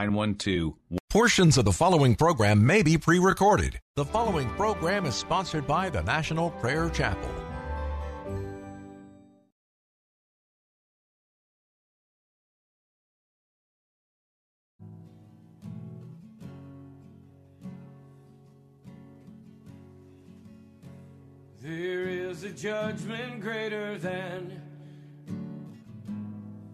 912. Portions of the following program may be pre recorded. The following program is sponsored by the National Prayer Chapel. There is a judgment greater than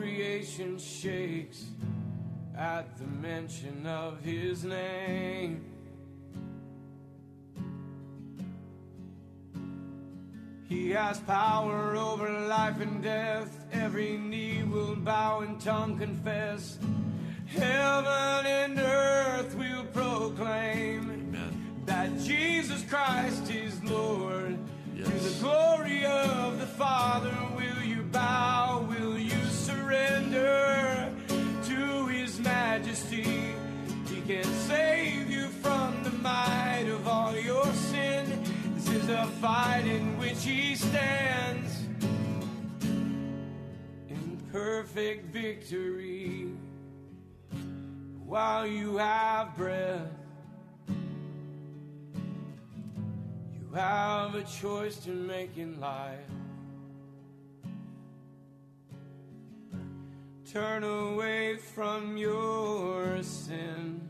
Creation shakes at the mention of his name. He has power over life and death. Every knee will bow and tongue confess. Heaven and earth will proclaim that Jesus Christ is Lord. To the glory of the Father, will you bow? Will you can save you from the might of all your sin. This is a fight in which He stands in perfect victory. While you have breath, you have a choice to make in life. Turn away from your sin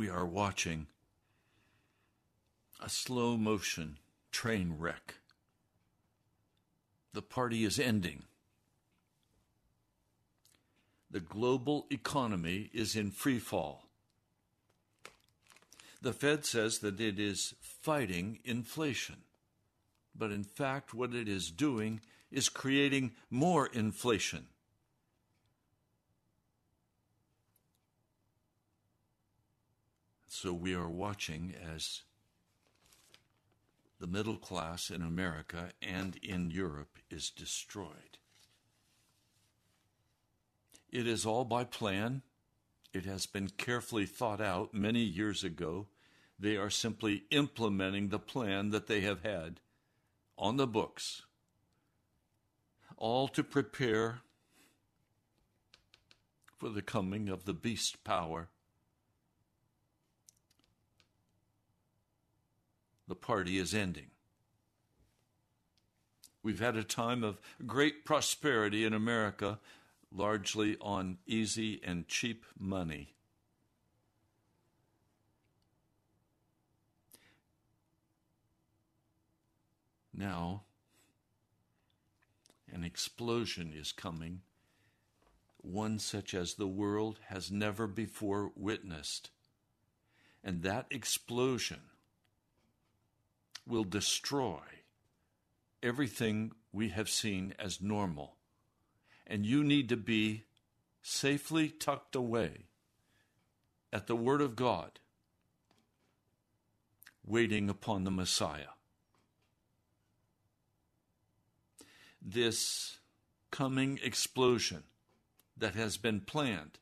We are watching a slow motion train wreck. The party is ending. The global economy is in free fall. The Fed says that it is fighting inflation. But in fact, what it is doing is creating more inflation. So we are watching as the middle class in America and in Europe is destroyed. It is all by plan. It has been carefully thought out many years ago. They are simply implementing the plan that they have had on the books, all to prepare for the coming of the beast power. The party is ending. We've had a time of great prosperity in America largely on easy and cheap money. Now, an explosion is coming, one such as the world has never before witnessed. And that explosion will destroy everything we have seen as normal and you need to be safely tucked away at the Word of God, waiting upon the Messiah. This coming explosion that has been planned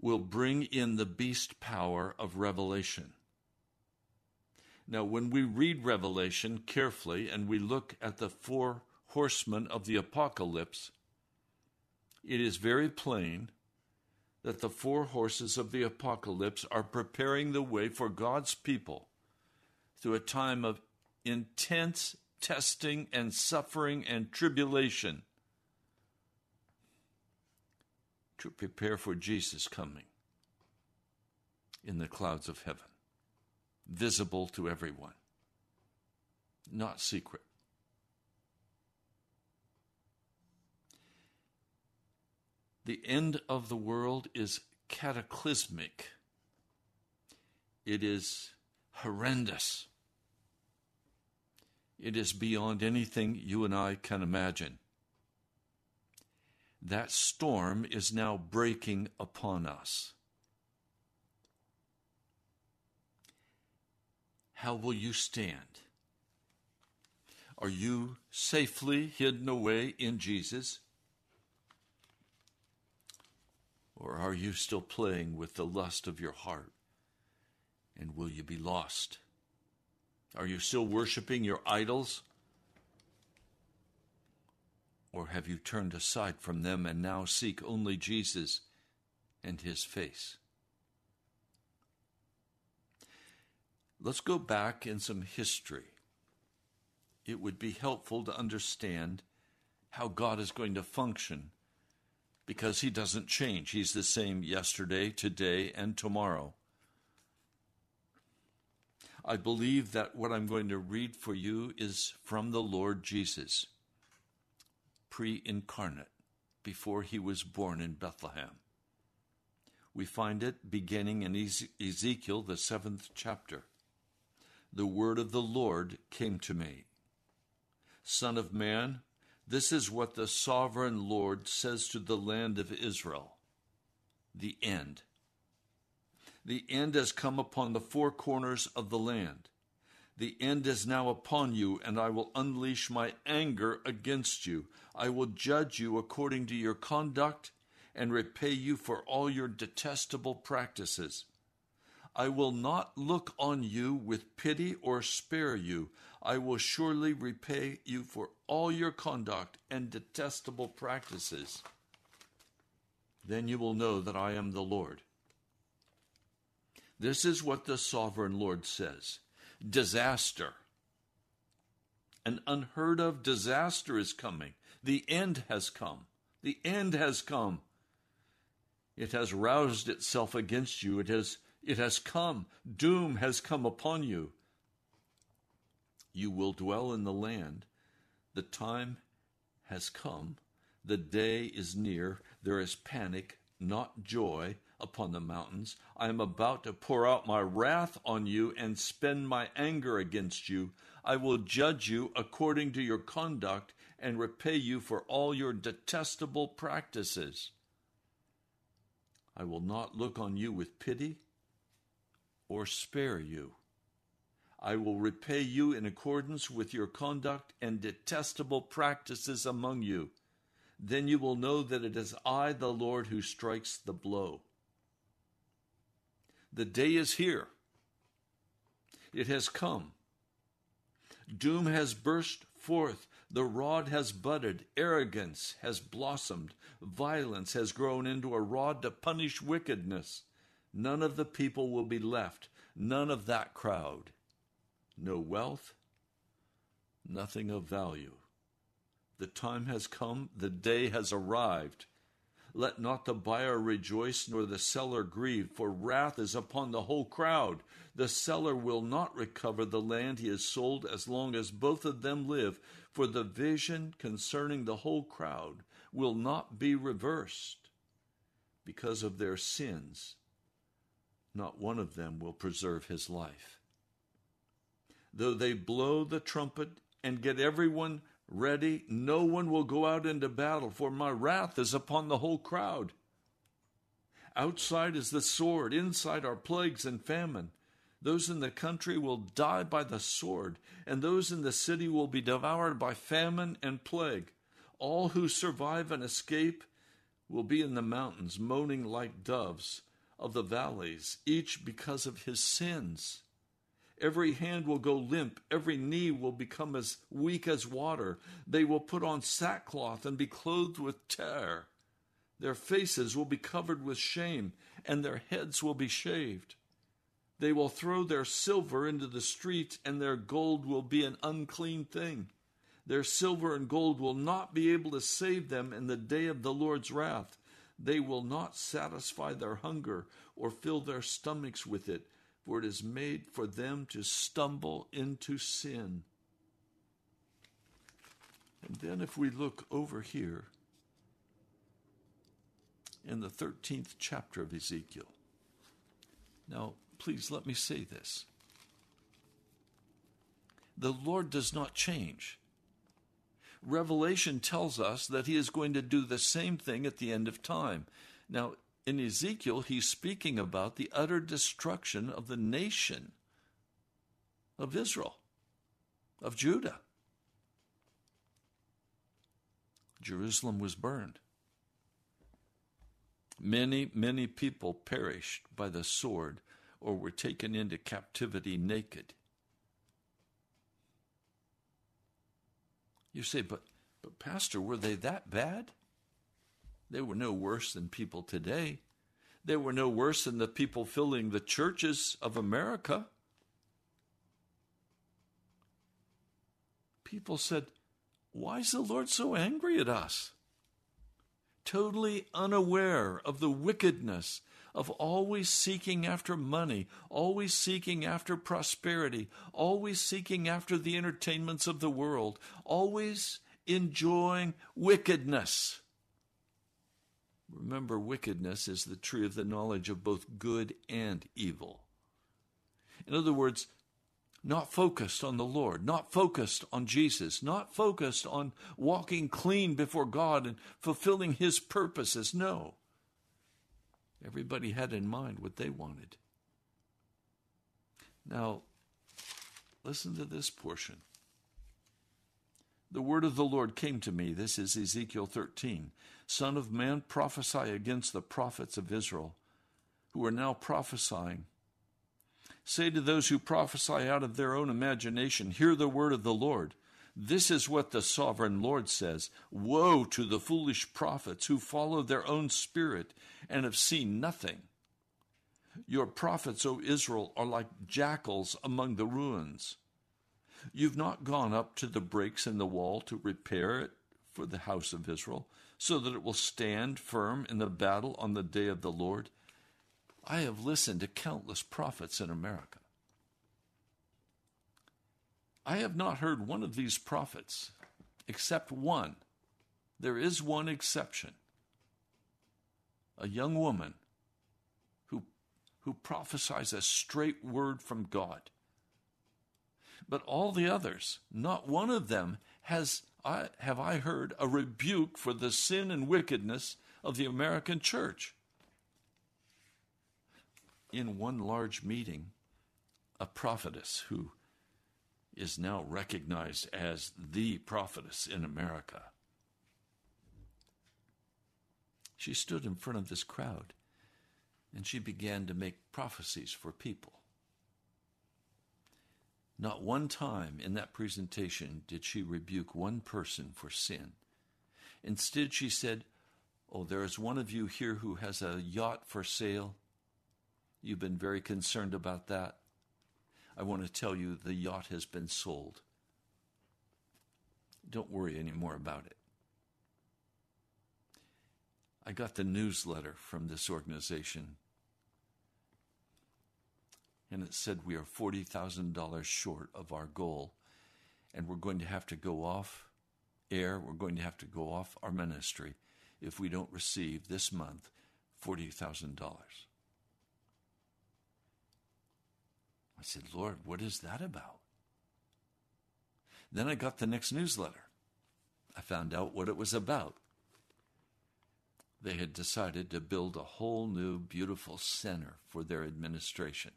will bring in the beast power of Revelation. Now, when we read Revelation carefully and we look at the four horsemen of the apocalypse, it is very plain that the four horses of the apocalypse are preparing the way for God's people through a time of intense testing and suffering and tribulation to prepare for Jesus' coming in the clouds of heaven, visible to everyone, not secret. The end of the world is cataclysmic, it is horrendous. It is beyond anything you and I can imagine. That storm is now breaking upon us. How will you stand? Are you safely hidden away in Jesus? Or are you still playing with the lust of your heart? And will you be lost? Are you still worshiping your idols? Or have you turned aside from them and now seek only Jesus and his face? Let's go back in some history. It would be helpful to understand how God is going to function because he doesn't change. He's the same yesterday, today, and tomorrow. I believe that what I'm going to read for you is from the Lord Jesus, pre incarnate, before he was born in Bethlehem. We find it beginning in Ezekiel, the seventh chapter. The word of the Lord came to me Son of man, this is what the sovereign Lord says to the land of Israel the end. The end has come upon the four corners of the land. The end is now upon you, and I will unleash my anger against you. I will judge you according to your conduct and repay you for all your detestable practices. I will not look on you with pity or spare you. I will surely repay you for all your conduct and detestable practices. Then you will know that I am the Lord. This is what the sovereign Lord says disaster. An unheard of disaster is coming. The end has come. The end has come. It has roused itself against you. It has, it has come. Doom has come upon you. You will dwell in the land. The time has come. The day is near. There is panic, not joy, upon the mountains. I am about to pour out my wrath on you and spend my anger against you. I will judge you according to your conduct and repay you for all your detestable practices. I will not look on you with pity or spare you. I will repay you in accordance with your conduct and detestable practices among you. Then you will know that it is I, the Lord, who strikes the blow. The day is here. It has come. Doom has burst forth. The rod has budded, arrogance has blossomed, violence has grown into a rod to punish wickedness. None of the people will be left, none of that crowd. No wealth, nothing of value. The time has come, the day has arrived. Let not the buyer rejoice, nor the seller grieve, for wrath is upon the whole crowd. The seller will not recover the land he has sold as long as both of them live, for the vision concerning the whole crowd will not be reversed. Because of their sins, not one of them will preserve his life. Though they blow the trumpet and get everyone ready, no one will go out into battle, for my wrath is upon the whole crowd. Outside is the sword, inside are plagues and famine. Those in the country will die by the sword, and those in the city will be devoured by famine and plague. All who survive and escape will be in the mountains, moaning like doves of the valleys, each because of his sins. Every hand will go limp, every knee will become as weak as water. They will put on sackcloth and be clothed with terror. Their faces will be covered with shame, and their heads will be shaved. They will throw their silver into the street, and their gold will be an unclean thing. Their silver and gold will not be able to save them in the day of the Lord's wrath. They will not satisfy their hunger or fill their stomachs with it, for it is made for them to stumble into sin. And then, if we look over here in the 13th chapter of Ezekiel, now please let me say this. The Lord does not change. Revelation tells us that he is going to do the same thing at the end of time. Now, in Ezekiel, he's speaking about the utter destruction of the nation of Israel, of Judah. Jerusalem was burned. Many, many people perished by the sword or were taken into captivity naked. You say, but, but Pastor, were they that bad? They were no worse than people today. They were no worse than the people filling the churches of America. People said, Why is the Lord so angry at us? Totally unaware of the wickedness of always seeking after money, always seeking after prosperity, always seeking after the entertainments of the world, always enjoying wickedness. Remember, wickedness is the tree of the knowledge of both good and evil. In other words, not focused on the Lord, not focused on Jesus, not focused on walking clean before God and fulfilling His purposes. No. Everybody had in mind what they wanted. Now, Listen to this portion. The word of the Lord came to me. This is Ezekiel 13. Son of man, prophesy against the prophets of Israel who are now prophesying. Say to those who prophesy out of their own imagination, Hear the word of the Lord. This is what the sovereign Lord says Woe to the foolish prophets who follow their own spirit and have seen nothing. Your prophets, O Israel, are like jackals among the ruins. You've not gone up to the breaks in the wall to repair it for the house of Israel, so that it will stand firm in the battle on the day of the Lord. I have listened to countless prophets in America. I have not heard one of these prophets, except one. There is one exception a young woman who, who prophesies a straight word from God. But all the others, not one of them has I, have I heard a rebuke for the sin and wickedness of the American church. In one large meeting, a prophetess who is now recognized as the prophetess in America. She stood in front of this crowd and she began to make prophecies for people. Not one time in that presentation did she rebuke one person for sin. Instead, she said, Oh, there is one of you here who has a yacht for sale. You've been very concerned about that. I want to tell you the yacht has been sold. Don't worry anymore about it. I got the newsletter from this organization, and it said we are $40,000 short of our goal, and we're going to have to go off air, we're going to have to go off our ministry if we don't receive this month $40,000. I said, Lord, what is that about? Then I got the next newsletter. I found out what it was about. They had decided to build a whole new, beautiful center for their administration.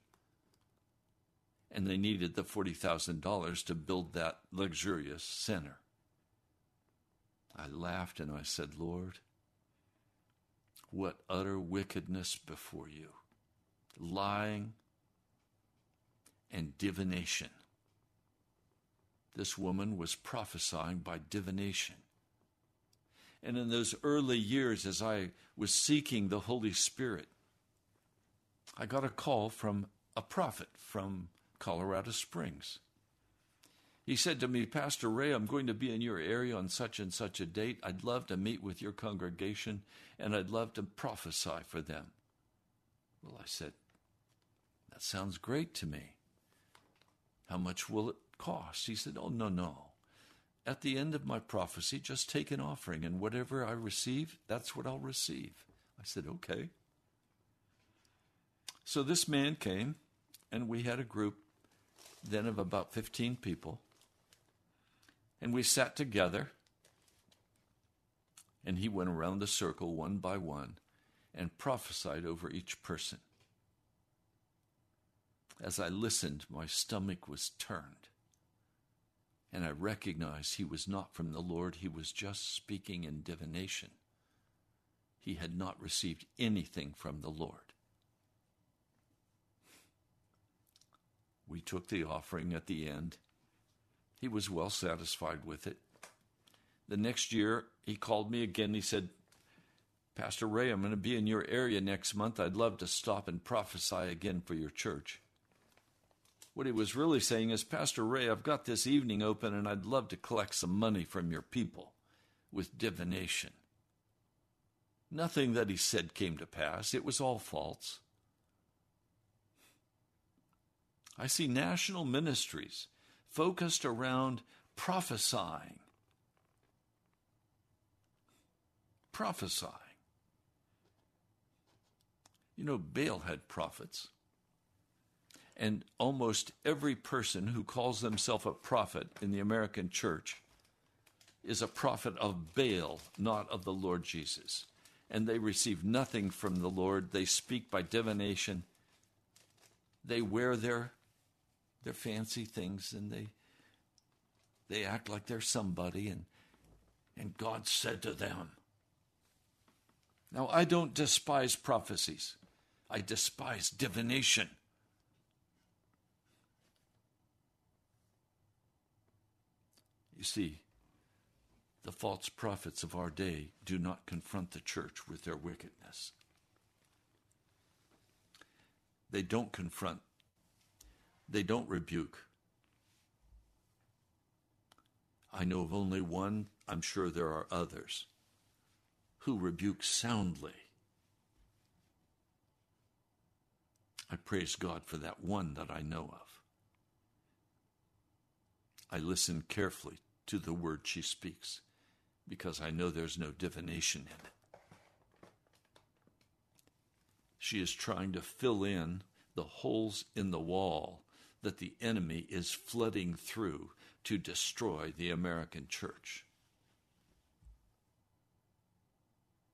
And they needed the $40,000 to build that luxurious center. I laughed and I said, Lord, what utter wickedness before you. Lying, and divination. This woman was prophesying by divination. And in those early years, as I was seeking the Holy Spirit, I got a call from a prophet from Colorado Springs. He said to me, Pastor Ray, I'm going to be in your area on such and such a date. I'd love to meet with your congregation and I'd love to prophesy for them. Well, I said, That sounds great to me. How much will it cost? He said, Oh, no, no. At the end of my prophecy, just take an offering, and whatever I receive, that's what I'll receive. I said, Okay. So this man came, and we had a group then of about 15 people. And we sat together, and he went around the circle one by one and prophesied over each person. As I listened, my stomach was turned. And I recognized he was not from the Lord, he was just speaking in divination. He had not received anything from the Lord. We took the offering at the end. He was well satisfied with it. The next year, he called me again. He said, Pastor Ray, I'm going to be in your area next month. I'd love to stop and prophesy again for your church. What he was really saying is, Pastor Ray, I've got this evening open and I'd love to collect some money from your people with divination. Nothing that he said came to pass, it was all false. I see national ministries focused around prophesying. Prophesying. You know, Baal had prophets. And almost every person who calls themselves a prophet in the American church is a prophet of Baal, not of the Lord Jesus. And they receive nothing from the Lord. They speak by divination. They wear their They're fancy things and they they act like they're somebody and and God said to them. Now I don't despise prophecies. I despise divination. You see, the false prophets of our day do not confront the church with their wickedness. They don't confront, they don't rebuke. I know of only one, I'm sure there are others, who rebuke soundly. I praise God for that one that I know of. I listen carefully to the word she speaks because I know there's no divination in it. She is trying to fill in the holes in the wall that the enemy is flooding through to destroy the American church.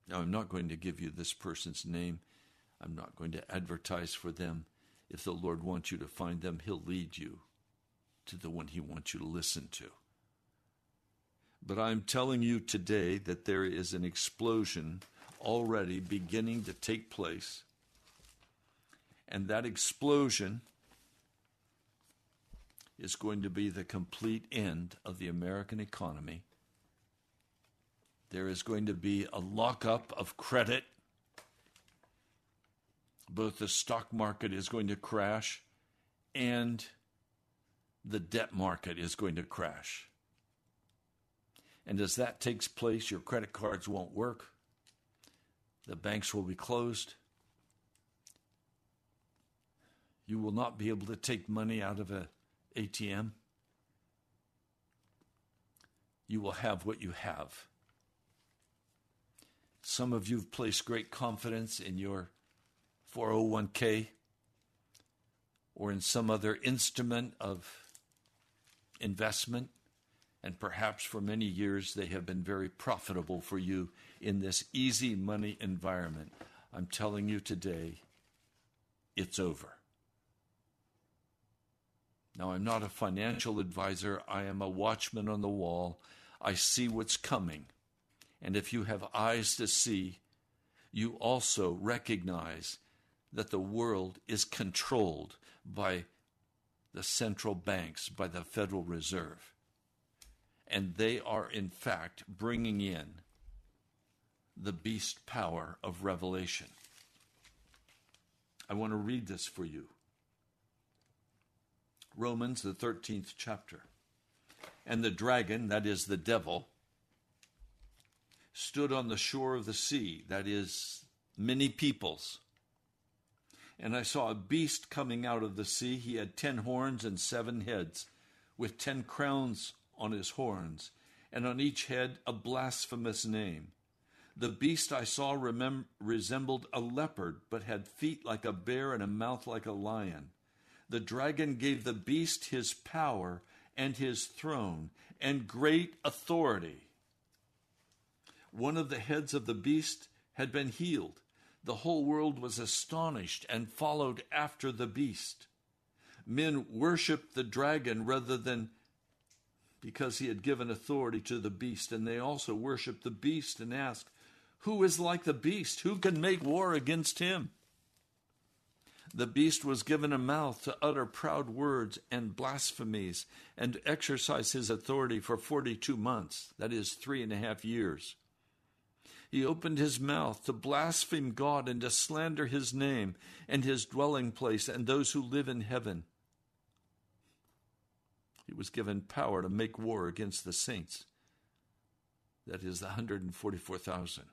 Now, I'm not going to give you this person's name. I'm not going to advertise for them. If the Lord wants you to find them, He'll lead you to the one He wants you to listen to. But I'm telling you today that there is an explosion already beginning to take place. And that explosion is going to be the complete end of the American economy. There is going to be a lockup of credit. Both the stock market is going to crash and the debt market is going to crash. And as that takes place, your credit cards won't work. The banks will be closed. You will not be able to take money out of an ATM. You will have what you have. Some of you have placed great confidence in your 401k or in some other instrument of investment and perhaps for many years they have been very profitable for you in this easy money environment. I'm telling you today, it's over. Now, I'm not a financial advisor, I am a watchman on the wall. I see what's coming. And if you have eyes to see, you also recognize that the world is controlled by the central banks, by the Federal Reserve and they are in fact bringing in the beast power of revelation. I want to read this for you. Romans, the 13th chapter. And the dragon, that is the devil, stood on the shore of the sea, that is many peoples. And I saw a beast coming out of the sea. He had ten horns and seven heads, with ten crowns on his horns, and on each head a blasphemous name. The beast I saw remem- resembled a leopard, but had feet like a bear and a mouth like a lion. The dragon gave the beast his power and his throne and great authority. One of the heads of the beast had been healed. The whole world was astonished and followed after the beast. Men worshiped the dragon rather than because he had given authority to the beast, and they also worshiped the beast and asked, Who is like the beast? Who can make war against him? The beast was given a mouth to utter proud words and blasphemies, and to exercise his authority for forty two months, that is, three and a half years. He opened his mouth to blaspheme God and to slander his name and his dwelling place and those who live in heaven. He was given power to make war against the saints, that is, the 144,000,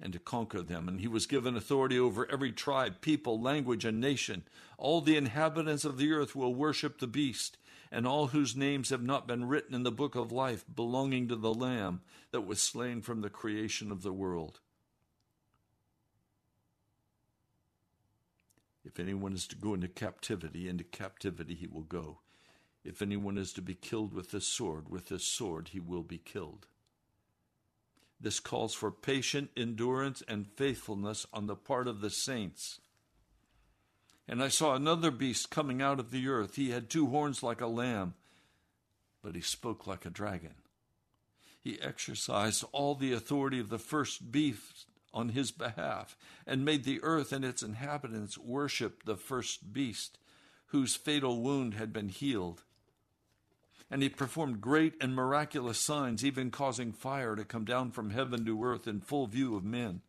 and to conquer them. And he was given authority over every tribe, people, language, and nation. All the inhabitants of the earth will worship the beast, and all whose names have not been written in the book of life belonging to the Lamb that was slain from the creation of the world. If anyone is to go into captivity, into captivity he will go. If anyone is to be killed with the sword, with the sword he will be killed. This calls for patient endurance and faithfulness on the part of the saints. And I saw another beast coming out of the earth. He had two horns like a lamb, but he spoke like a dragon. He exercised all the authority of the first beast on his behalf, and made the earth and its inhabitants worship the first beast, whose fatal wound had been healed. And he performed great and miraculous signs, even causing fire to come down from heaven to earth in full view of men.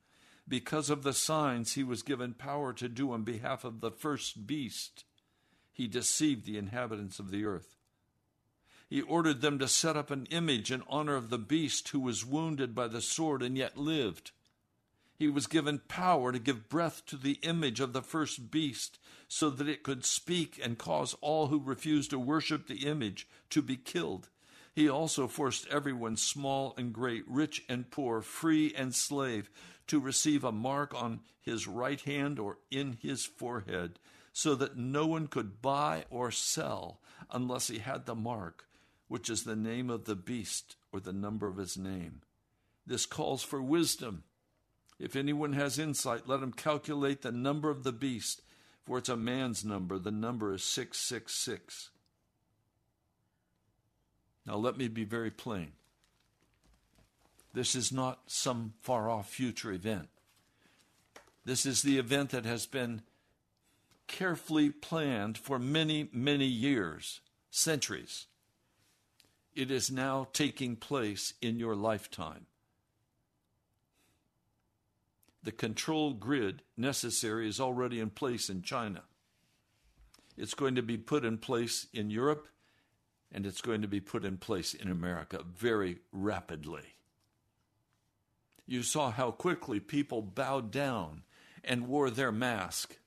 Because of the signs he was given power to do on behalf of the first beast, he deceived the inhabitants of the earth. He ordered them to set up an image in honor of the beast who was wounded by the sword and yet lived. He was given power to give breath to the image of the first beast so that it could speak and cause all who refused to worship the image to be killed. He also forced everyone, small and great, rich and poor, free and slave, to receive a mark on his right hand or in his forehead, so that no one could buy or sell unless he had the mark, which is the name of the beast or the number of his name. This calls for wisdom. If anyone has insight, let him calculate the number of the beast, for it's a man's number. The number is 666. Now, let me be very plain. This is not some far off future event. This is the event that has been carefully planned for many, many years, centuries. It is now taking place in your lifetime. The control grid necessary is already in place in China. It's going to be put in place in Europe, and it's going to be put in place in America very rapidly. You saw how quickly people bowed down and wore their mask,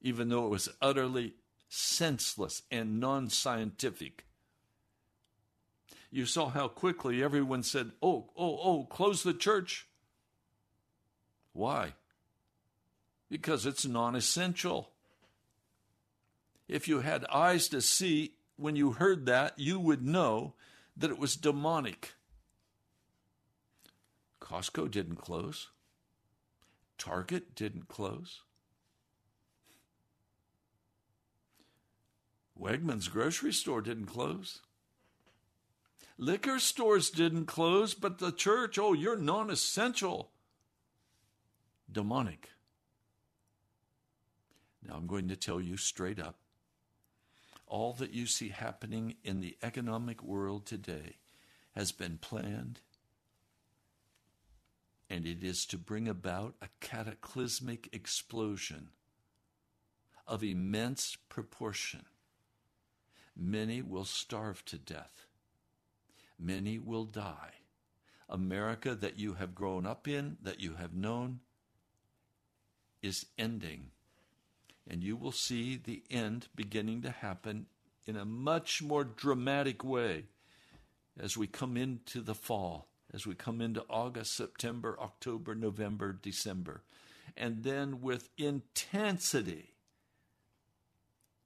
even though it was utterly senseless and non scientific. You saw how quickly everyone said, Oh, oh, oh, close the church. Why? Because it's non essential. If you had eyes to see, when you heard that, you would know that it was demonic. Costco didn't close. Target didn't close. Wegmans grocery store didn't close. Liquor stores didn't close, but the church, oh, you're non essential. Demonic. Now I'm going to tell you straight up all that you see happening in the economic world today has been planned and it is to bring about a cataclysmic explosion of immense proportion. Many will starve to death. Many will die. America that you have grown up in, that you have known, is ending. And you will see the end beginning to happen in a much more dramatic way as we come into the fall as we come into August, September, October, November, December. And then with intensity,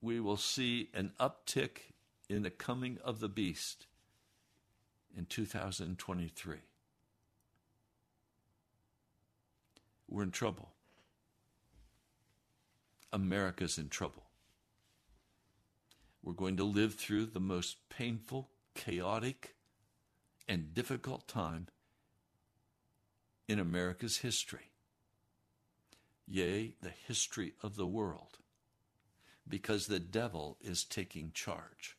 we will see an uptick in the coming of the beast in 2023. We're in trouble. America's in trouble. We're going to live through the most painful, chaotic, and difficult time in America's history, yea, the history of the world, because the devil is taking charge.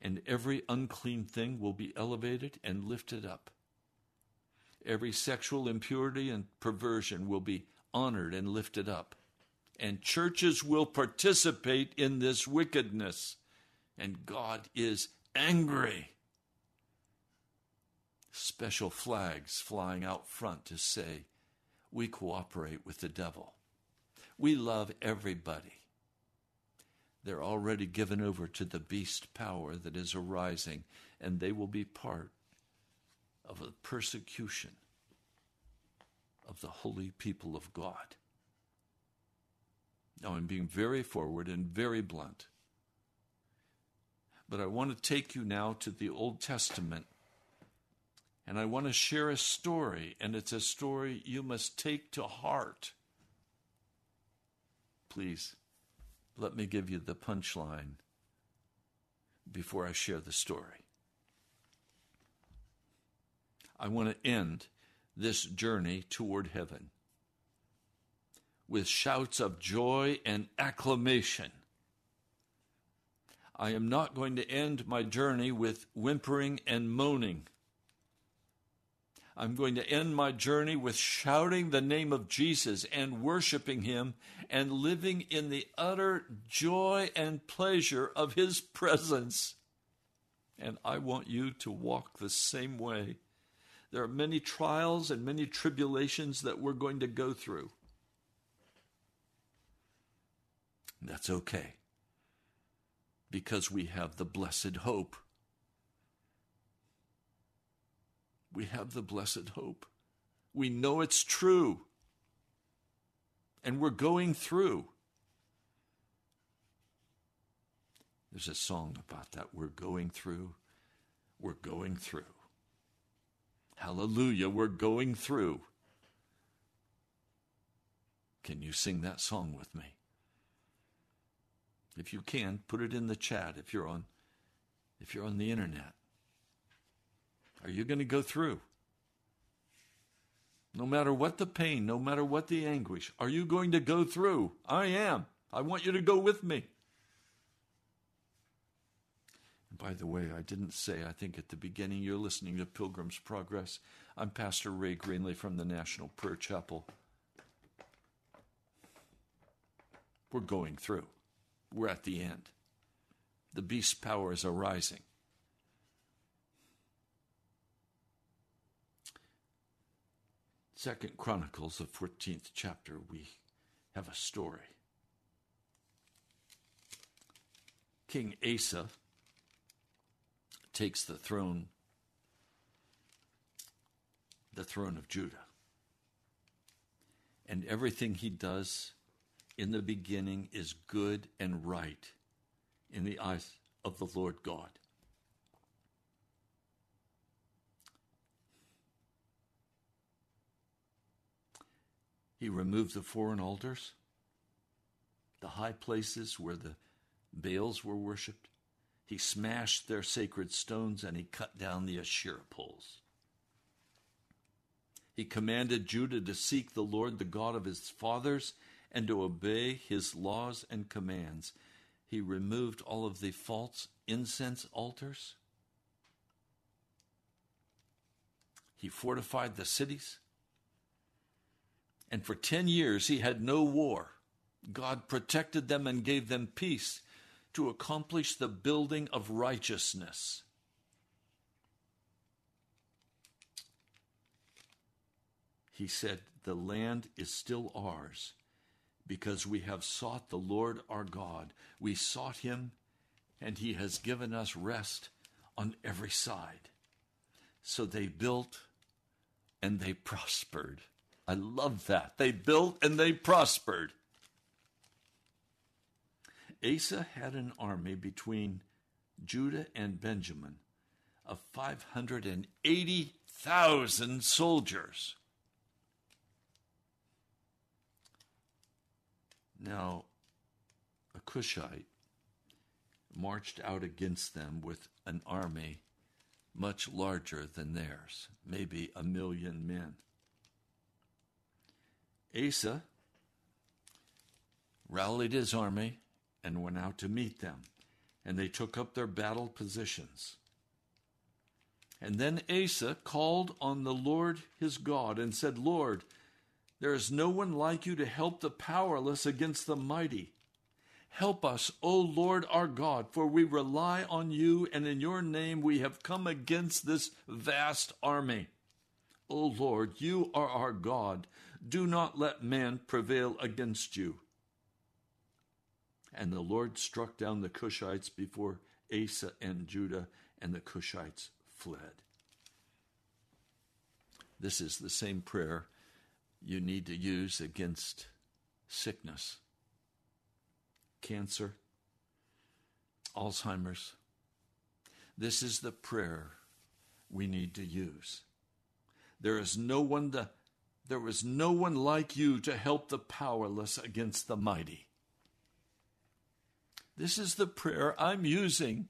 And every unclean thing will be elevated and lifted up. Every sexual impurity and perversion will be honored and lifted up. And churches will participate in this wickedness. And God is angry. Special flags flying out front to say, we cooperate with the devil. We love everybody. They're already given over to the beast power that is arising, and they will be part of a persecution of the holy people of God. Now, I'm being very forward and very blunt. But I want to take you now to the Old Testament. And I want to share a story, and it's a story you must take to heart. please, let me give you the punchline before I share the story. I want to end this journey toward heaven with shouts of joy and acclamation. I am not going to end my journey with whimpering and moaning. I'm going to end my journey with shouting the name of Jesus and worshiping Him and living in the utter joy and pleasure of His presence. And I want you to walk the same way. There are many trials and many tribulations that we're going to go through. That's okay because we have the blessed hope we have the blessed hope. We know it's true. And we're going through. There's a song about that. We're going through. We're going through. Hallelujah. We're going through. Can you sing that song with me? If you can, put it in the chat if you're on if you're on the internet. Are you going to go through? No matter what the pain, no matter what the anguish, are you going to go through? I am. I want you to go with me. And by the way, I didn't say, I think at the beginning, you're listening to Pilgrim's Progress. I'm Pastor Ray Greenley from the National Prayer Chapel. We're going through, we're at the end. The beast power is arising. Second Chronicles, the 14th chapter, we have a story. King Asa takes the throne, the throne of Judah. And everything he does in the beginning is good and right in the eyes of the Lord God. He removed the foreign altars, the high places where the Baals were worshipped. He smashed their sacred stones and he cut down the Asherah poles. He commanded Judah to seek the Lord, the God of his fathers, and to obey his laws and commands. He removed all of the false incense altars. He fortified the cities. And for 10 years, he had no war. God protected them and gave them peace to accomplish the building of righteousness. He said, The land is still ours because we have sought the Lord our God. We sought him, and he has given us rest on every side. So they built and they prospered. I love that. They built and they prospered. Asa had an army between Judah and Benjamin of 580,000 soldiers. Now, a Cushite marched out against them with an army much larger than theirs, maybe a million men. Asa rallied his army and went out to meet them, and they took up their battle positions. And then Asa called on the Lord his God and said, Lord, there is no one like you to help the powerless against the mighty. Help us, O Lord our God, for we rely on you, and in your name we have come against this vast army. O Lord, you are our God. Do not let man prevail against you. And the Lord struck down the Cushites before Asa and Judah, and the Cushites fled. This is the same prayer you need to use against sickness, cancer, Alzheimer's. This is the prayer we need to use. There is no one to, there is no one like you to help the powerless against the mighty. This is the prayer I'm using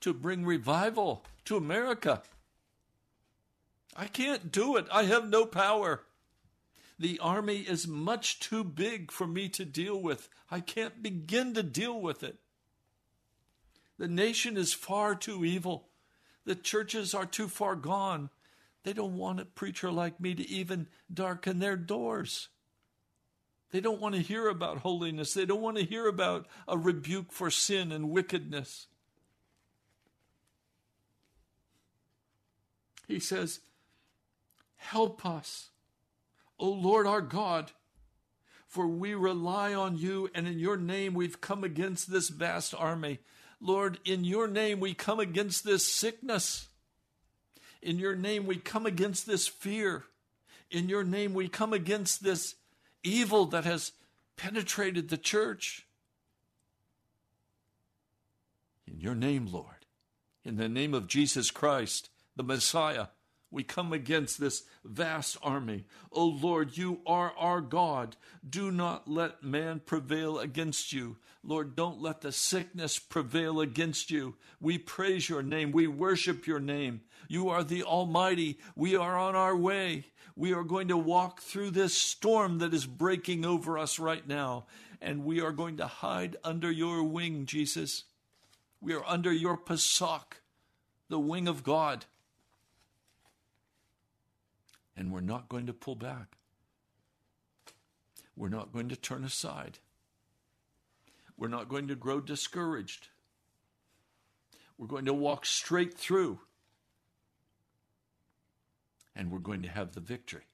to bring revival to America. I can't do it. I have no power. The army is much too big for me to deal with. I can't begin to deal with it. The nation is far too evil. The churches are too far gone. They don't want a preacher like me to even darken their doors. They don't want to hear about holiness. They don't want to hear about a rebuke for sin and wickedness. He says, Help us, O Lord our God, for we rely on you, and in your name we've come against this vast army. Lord, in your name we come against this sickness. In your name we come against this fear. In your name we come against this evil that has penetrated the church. In your name, Lord, in the name of Jesus Christ, the Messiah, we come against this vast army. O oh Lord, you are our God. Do not let man prevail against you. Lord, don't let the sickness prevail against you. We praise your name. We worship your name. You are the Almighty. We are on our way. We are going to walk through this storm that is breaking over us right now, and we are going to hide under your wing, Jesus. We are under your Pesach, the wing of God and we're not going to pull back. We're not going to turn aside. We're not going to grow discouraged. We're going to walk straight through. And we're going to have the victory.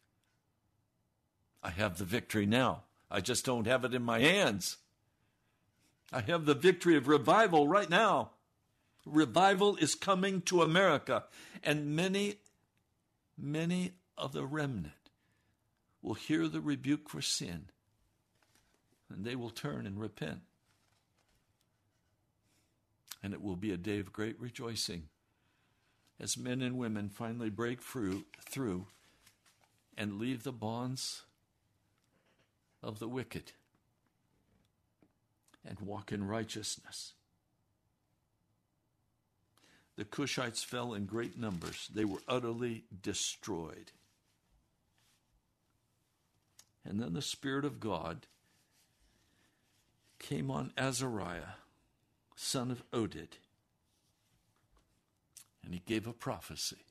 I have the victory now. I just don't have it in my hands. I have the victory of revival right now. Revival is coming to America, and many, many of the remnant will hear the rebuke for sin and they will turn and repent. And it will be a day of great rejoicing as men and women finally break through, through and leave the bonds of the wicked and walk in righteousness. The Cushites fell in great numbers, they were utterly destroyed. And then the Spirit of God came on Azariah, son of Oded, and he gave a prophecy.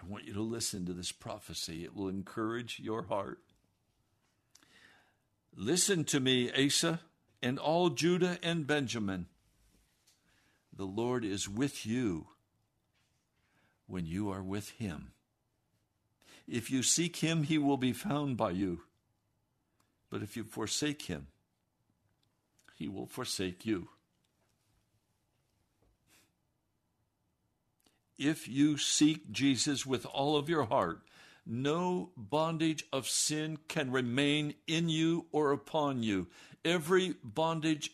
I want you to listen to this prophecy, it will encourage your heart. Listen to me, Asa, and all Judah and Benjamin. The Lord is with you when you are with him. If you seek him, he will be found by you. But if you forsake him, he will forsake you. If you seek Jesus with all of your heart, no bondage of sin can remain in you or upon you. Every bondage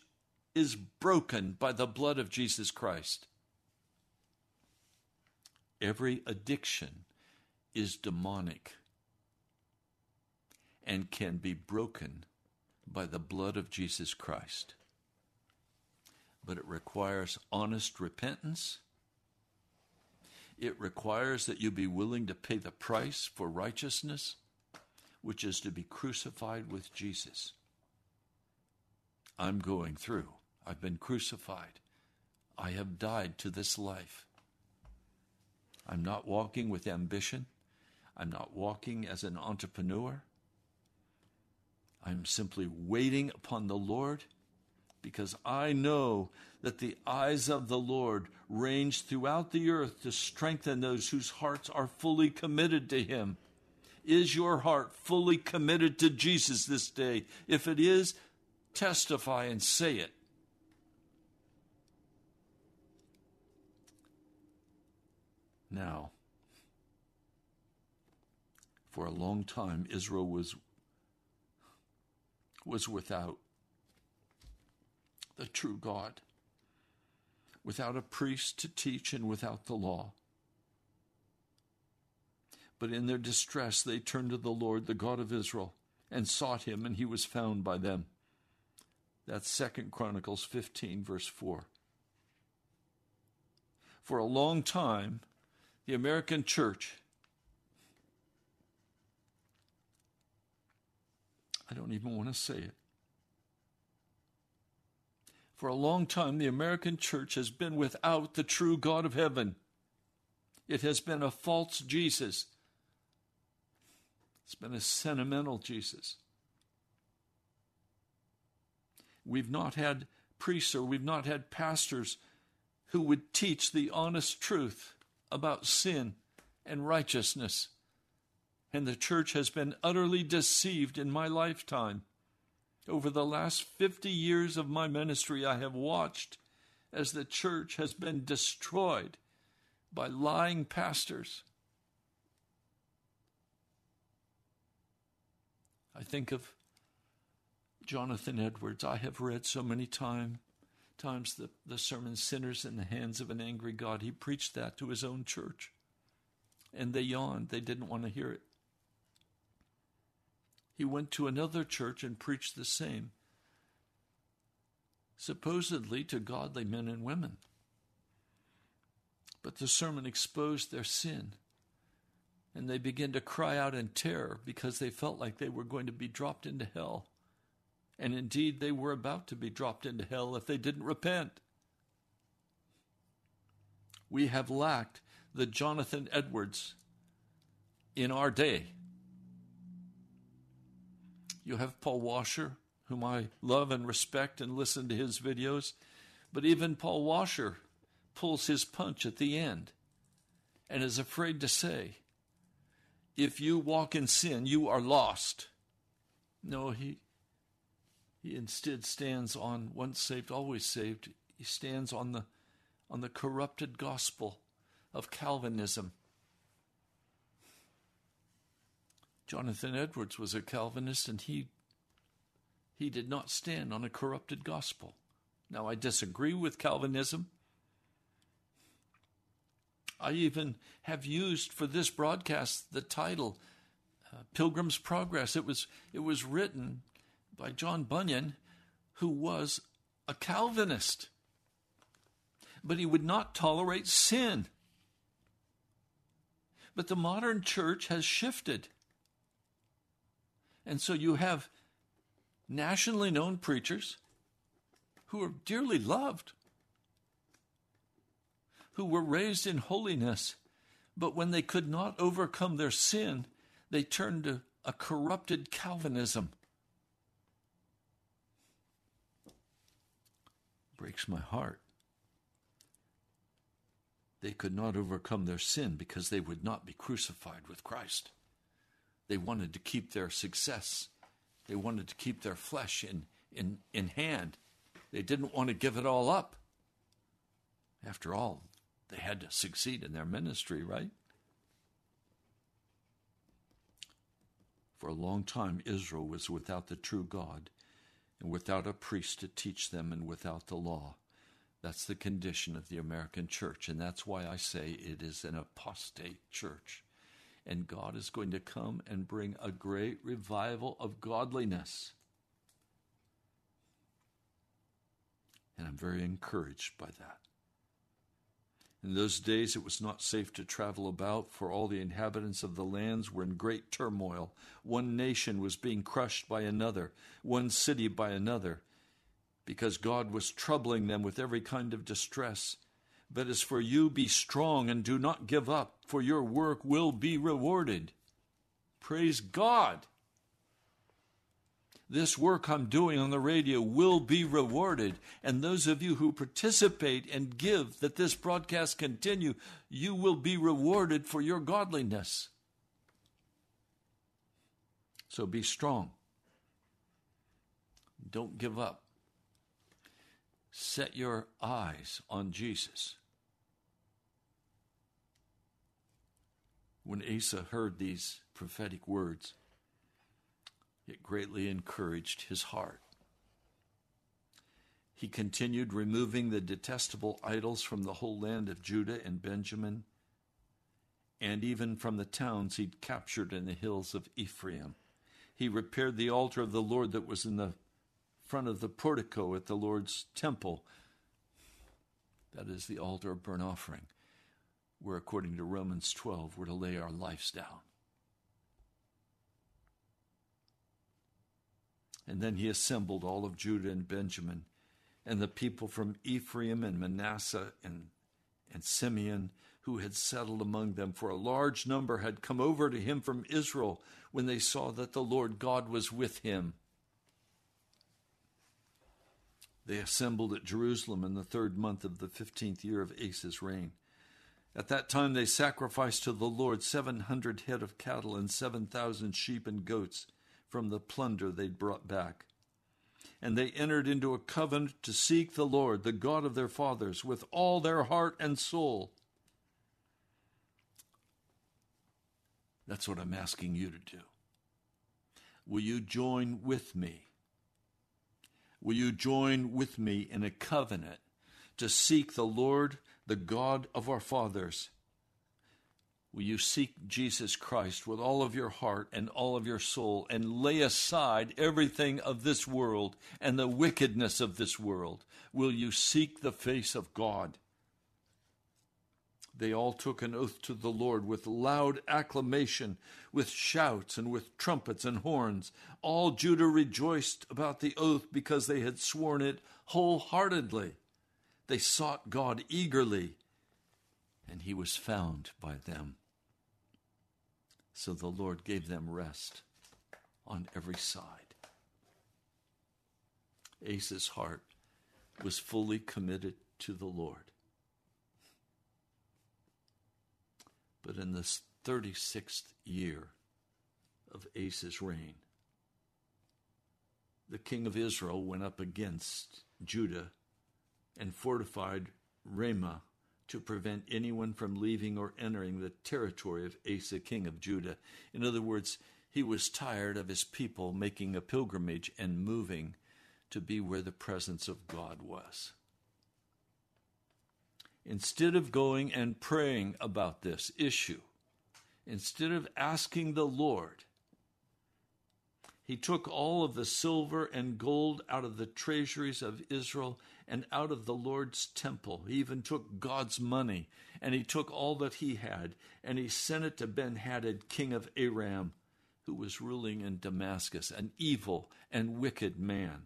is broken by the blood of Jesus Christ. Every addiction is demonic and can be broken by the blood of Jesus Christ. But it requires honest repentance. It requires that you be willing to pay the price for righteousness, which is to be crucified with Jesus. I'm going through. I've been crucified. I have died to this life. I'm not walking with ambition. I'm not walking as an entrepreneur. I'm simply waiting upon the Lord because I know that the eyes of the Lord range throughout the earth to strengthen those whose hearts are fully committed to Him. Is your heart fully committed to Jesus this day? If it is, testify and say it. Now, for a long time, Israel was, was without the true God, without a priest to teach, and without the law. But in their distress, they turned to the Lord, the God of Israel, and sought him, and he was found by them. That's Second Chronicles 15, verse 4. For a long time, the American church, I don't even want to say it. For a long time, the American church has been without the true God of heaven. It has been a false Jesus. It's been a sentimental Jesus. We've not had priests or we've not had pastors who would teach the honest truth about sin and righteousness. And the church has been utterly deceived in my lifetime. Over the last 50 years of my ministry, I have watched as the church has been destroyed by lying pastors. I think of Jonathan Edwards. I have read so many time, times the, the sermon Sinners in the Hands of an Angry God. He preached that to his own church. And they yawned. They didn't want to hear it. He went to another church and preached the same, supposedly to godly men and women. But the sermon exposed their sin, and they began to cry out in terror because they felt like they were going to be dropped into hell. And indeed, they were about to be dropped into hell if they didn't repent. We have lacked the Jonathan Edwards in our day. You have Paul Washer, whom I love and respect and listen to his videos, but even Paul Washer pulls his punch at the end and is afraid to say, if you walk in sin, you are lost. No, he he instead stands on once saved, always saved. He stands on the on the corrupted gospel of Calvinism. Jonathan Edwards was a Calvinist and he he did not stand on a corrupted gospel. Now I disagree with Calvinism. I even have used for this broadcast the title uh, Pilgrim's Progress. It was it was written by John Bunyan, who was a Calvinist. But he would not tolerate sin. But the modern church has shifted. And so you have nationally known preachers who are dearly loved, who were raised in holiness, but when they could not overcome their sin, they turned to a corrupted Calvinism. breaks my heart. They could not overcome their sin because they would not be crucified with Christ. They wanted to keep their success. They wanted to keep their flesh in, in, in hand. They didn't want to give it all up. After all, they had to succeed in their ministry, right? For a long time, Israel was without the true God and without a priest to teach them and without the law. That's the condition of the American church, and that's why I say it is an apostate church. And God is going to come and bring a great revival of godliness. And I'm very encouraged by that. In those days, it was not safe to travel about, for all the inhabitants of the lands were in great turmoil. One nation was being crushed by another, one city by another, because God was troubling them with every kind of distress. But as for you, be strong and do not give up, for your work will be rewarded. Praise God! this work I'm doing on the radio will be rewarded. And those of you who participate and give that this broadcast continue, you will be rewarded for your godliness. So be strong. Don't give up. Set your eyes on Jesus. When Asa heard these prophetic words, it greatly encouraged his heart. He continued removing the detestable idols from the whole land of Judah and Benjamin, and even from the towns he'd captured in the hills of Ephraim. He repaired the altar of the Lord that was in the front of the portico at the Lord's temple. That is the altar of burnt offering, where, according to Romans 12, we're to lay our lives down. And then he assembled all of Judah and Benjamin and the people from Ephraim and Manasseh and, and Simeon who had settled among them, for a large number had come over to him from Israel when they saw that the Lord God was with him. They assembled at Jerusalem in the third month of the fifteenth year of Asa's reign. At that time they sacrificed to the Lord seven hundred head of cattle and seven thousand sheep and goats from the plunder they'd brought back. And they entered into a covenant to seek the Lord, the God of their fathers, with all their heart and soul. That's what I'm asking you to do. Will you join with me? Will you join with me in a covenant to seek the Lord, the God of our fathers? Will you seek Jesus Christ with all of your heart and all of your soul and lay aside everything of this world and the wickedness of this world? Will you seek the face of God? They all took an oath to the Lord with loud acclamation, with shouts and with trumpets and horns. All Judah rejoiced about the oath because they had sworn it wholeheartedly. They sought God eagerly, and he was found by them. So the Lord gave them rest on every side. Asa's heart was fully committed to the Lord. But in the 36th year of Asa's reign, the king of Israel went up against Judah and fortified Ramah to prevent anyone from leaving or entering the territory of Asa, king of Judah. In other words, he was tired of his people making a pilgrimage and moving to be where the presence of God was. Instead of going and praying about this issue, instead of asking the Lord, he took all of the silver and gold out of the treasuries of Israel and out of the Lord's temple. He even took God's money, and he took all that he had, and he sent it to Ben Hadad, king of Aram, who was ruling in Damascus, an evil and wicked man.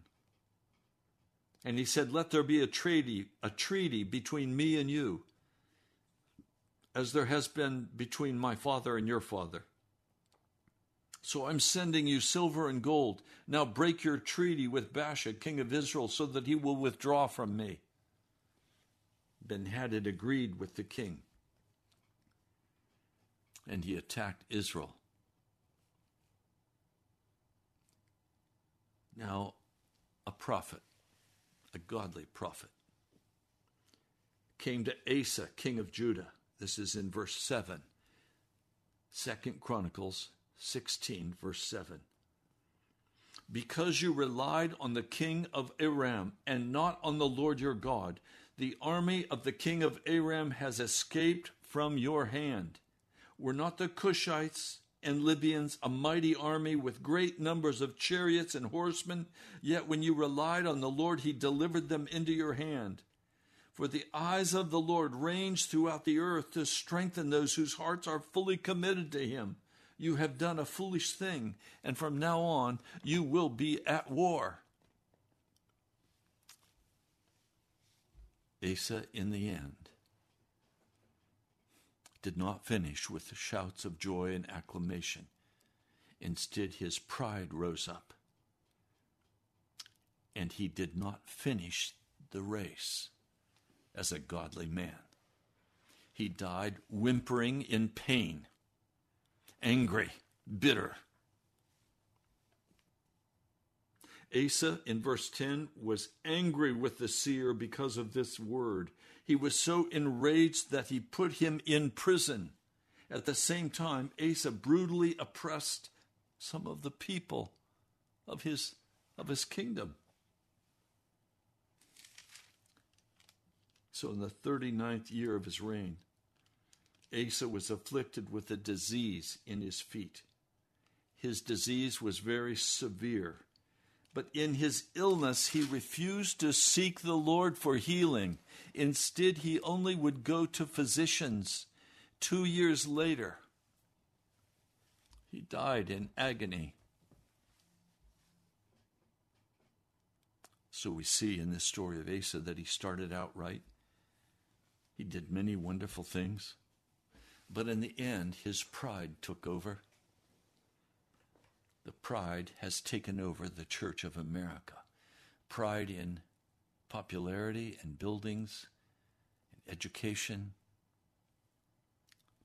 And he said, Let there be a treaty, a treaty between me and you, as there has been between my father and your father. So I'm sending you silver and gold. Now break your treaty with Baasha, king of Israel, so that he will withdraw from me. Ben Hadad agreed with the king, and he attacked Israel. Now, a prophet, a godly prophet, came to Asa, king of Judah. This is in verse 7, Second Chronicles 16, verse 7. Because you relied on the king of Aram and not on the Lord your God, the army of the king of Aram has escaped from your hand. Were not the Cushites and Libyans a mighty army with great numbers of chariots and horsemen? Yet when you relied on the Lord, he delivered them into your hand. For the eyes of the Lord range throughout the earth to strengthen those whose hearts are fully committed to him you have done a foolish thing, and from now on you will be at war. Asa, in the end, did not finish with shouts of joy and acclamation. Instead, his pride rose up, and he did not finish the race as a godly man. He died whimpering in pain angry, bitter. Asa in verse 10 was angry with the seer because of this word. He was so enraged that he put him in prison. At the same time, Asa brutally oppressed some of the people of his, of his kingdom. So, in the 39th year of his reign, Asa was afflicted with a disease in his feet. His disease was very severe, But in his illness, he refused to seek the Lord for healing. Instead, he only would go to physicians. Two years later, he died in agony. So we see in this story of Asa that he started out right. He did many wonderful things. But in the end, his pride took over. The pride has taken over the Church of America. Pride in popularity and buildings, and education.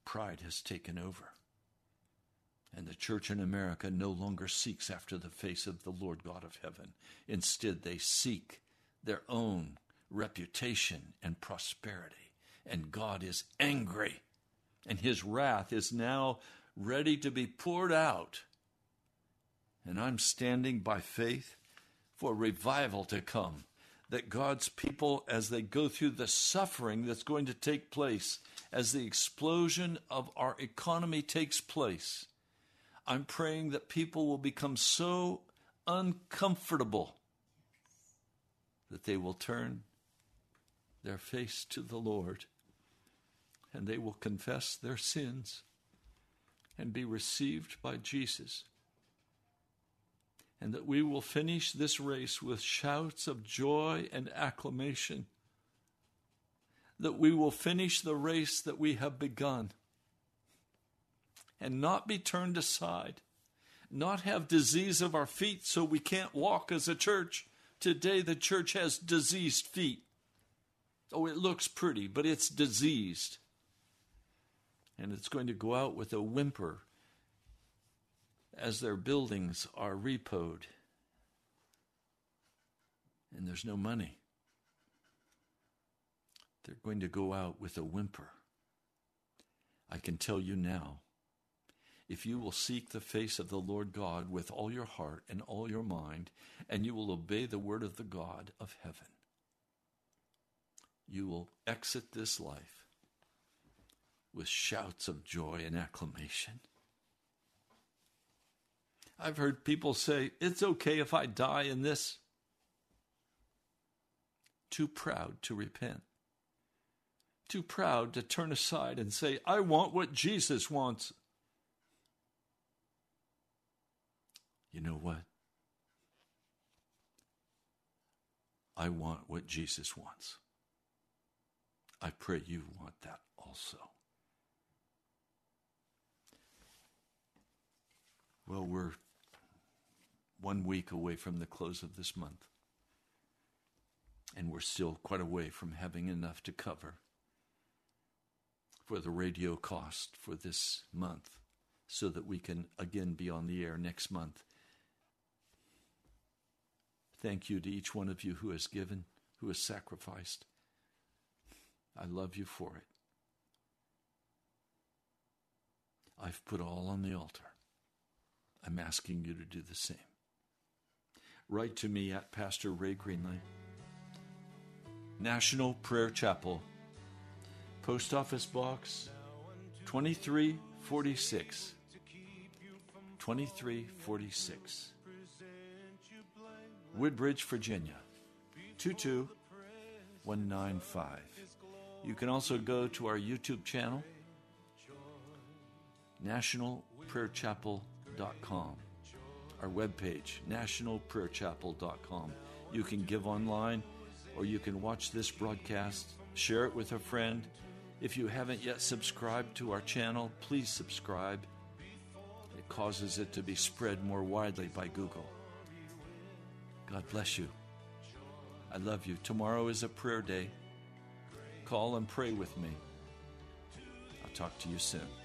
Pride has taken over. And the church in America no longer seeks after the face of the Lord God of heaven. Instead, they seek their own reputation and prosperity. And God is angry. And his wrath is now ready to be poured out. And I'm standing by faith for revival to come. That God's people, as they go through the suffering that's going to take place, as the explosion of our economy takes place, I'm praying that people will become so uncomfortable that they will turn their face to the Lord and they will confess their sins and be received by Jesus. And that we will finish this race with shouts of joy and acclamation. That we will finish the race that we have begun and not be turned aside, not have disease of our feet so we can't walk as a church. Today, the church has diseased feet. Oh, it looks pretty, but it's diseased. And it's going to go out with a whimper as their buildings are repoed. And there's no money. They're going to go out with a whimper. I can tell you now if you will seek the face of the Lord God with all your heart and all your mind, and you will obey the word of the God of heaven, you will exit this life with shouts of joy and acclamation. I've heard people say, It's okay if I die in this. Too proud to repent. Too proud to turn aside and say, I want what Jesus wants. You know what? I want what Jesus wants. I pray you want that also. Well, we're one week away from the close of this month, and we're still quite away from having enough to cover for the radio cost for this month so that we can again be on the air next month Thank you to each one of you who has given, who has sacrificed. I love you for it. I've put all on the altar. I'm asking you to do the same. Write to me at Pastor Ray Greenley, National Prayer Chapel, Post Office Box 2346. 2346. Woodbridge, Virginia 22195. You can also go to our YouTube channel, nationalprayerchapel.com, our webpage, nationalprayerchapel.com. You can give online or you can watch this broadcast, share it with a friend. If you haven't yet subscribed to our channel, please subscribe. It causes it to be spread more widely by Google. God bless you. I love you. Tomorrow is a prayer day. Call and pray with me. I'll talk to you soon.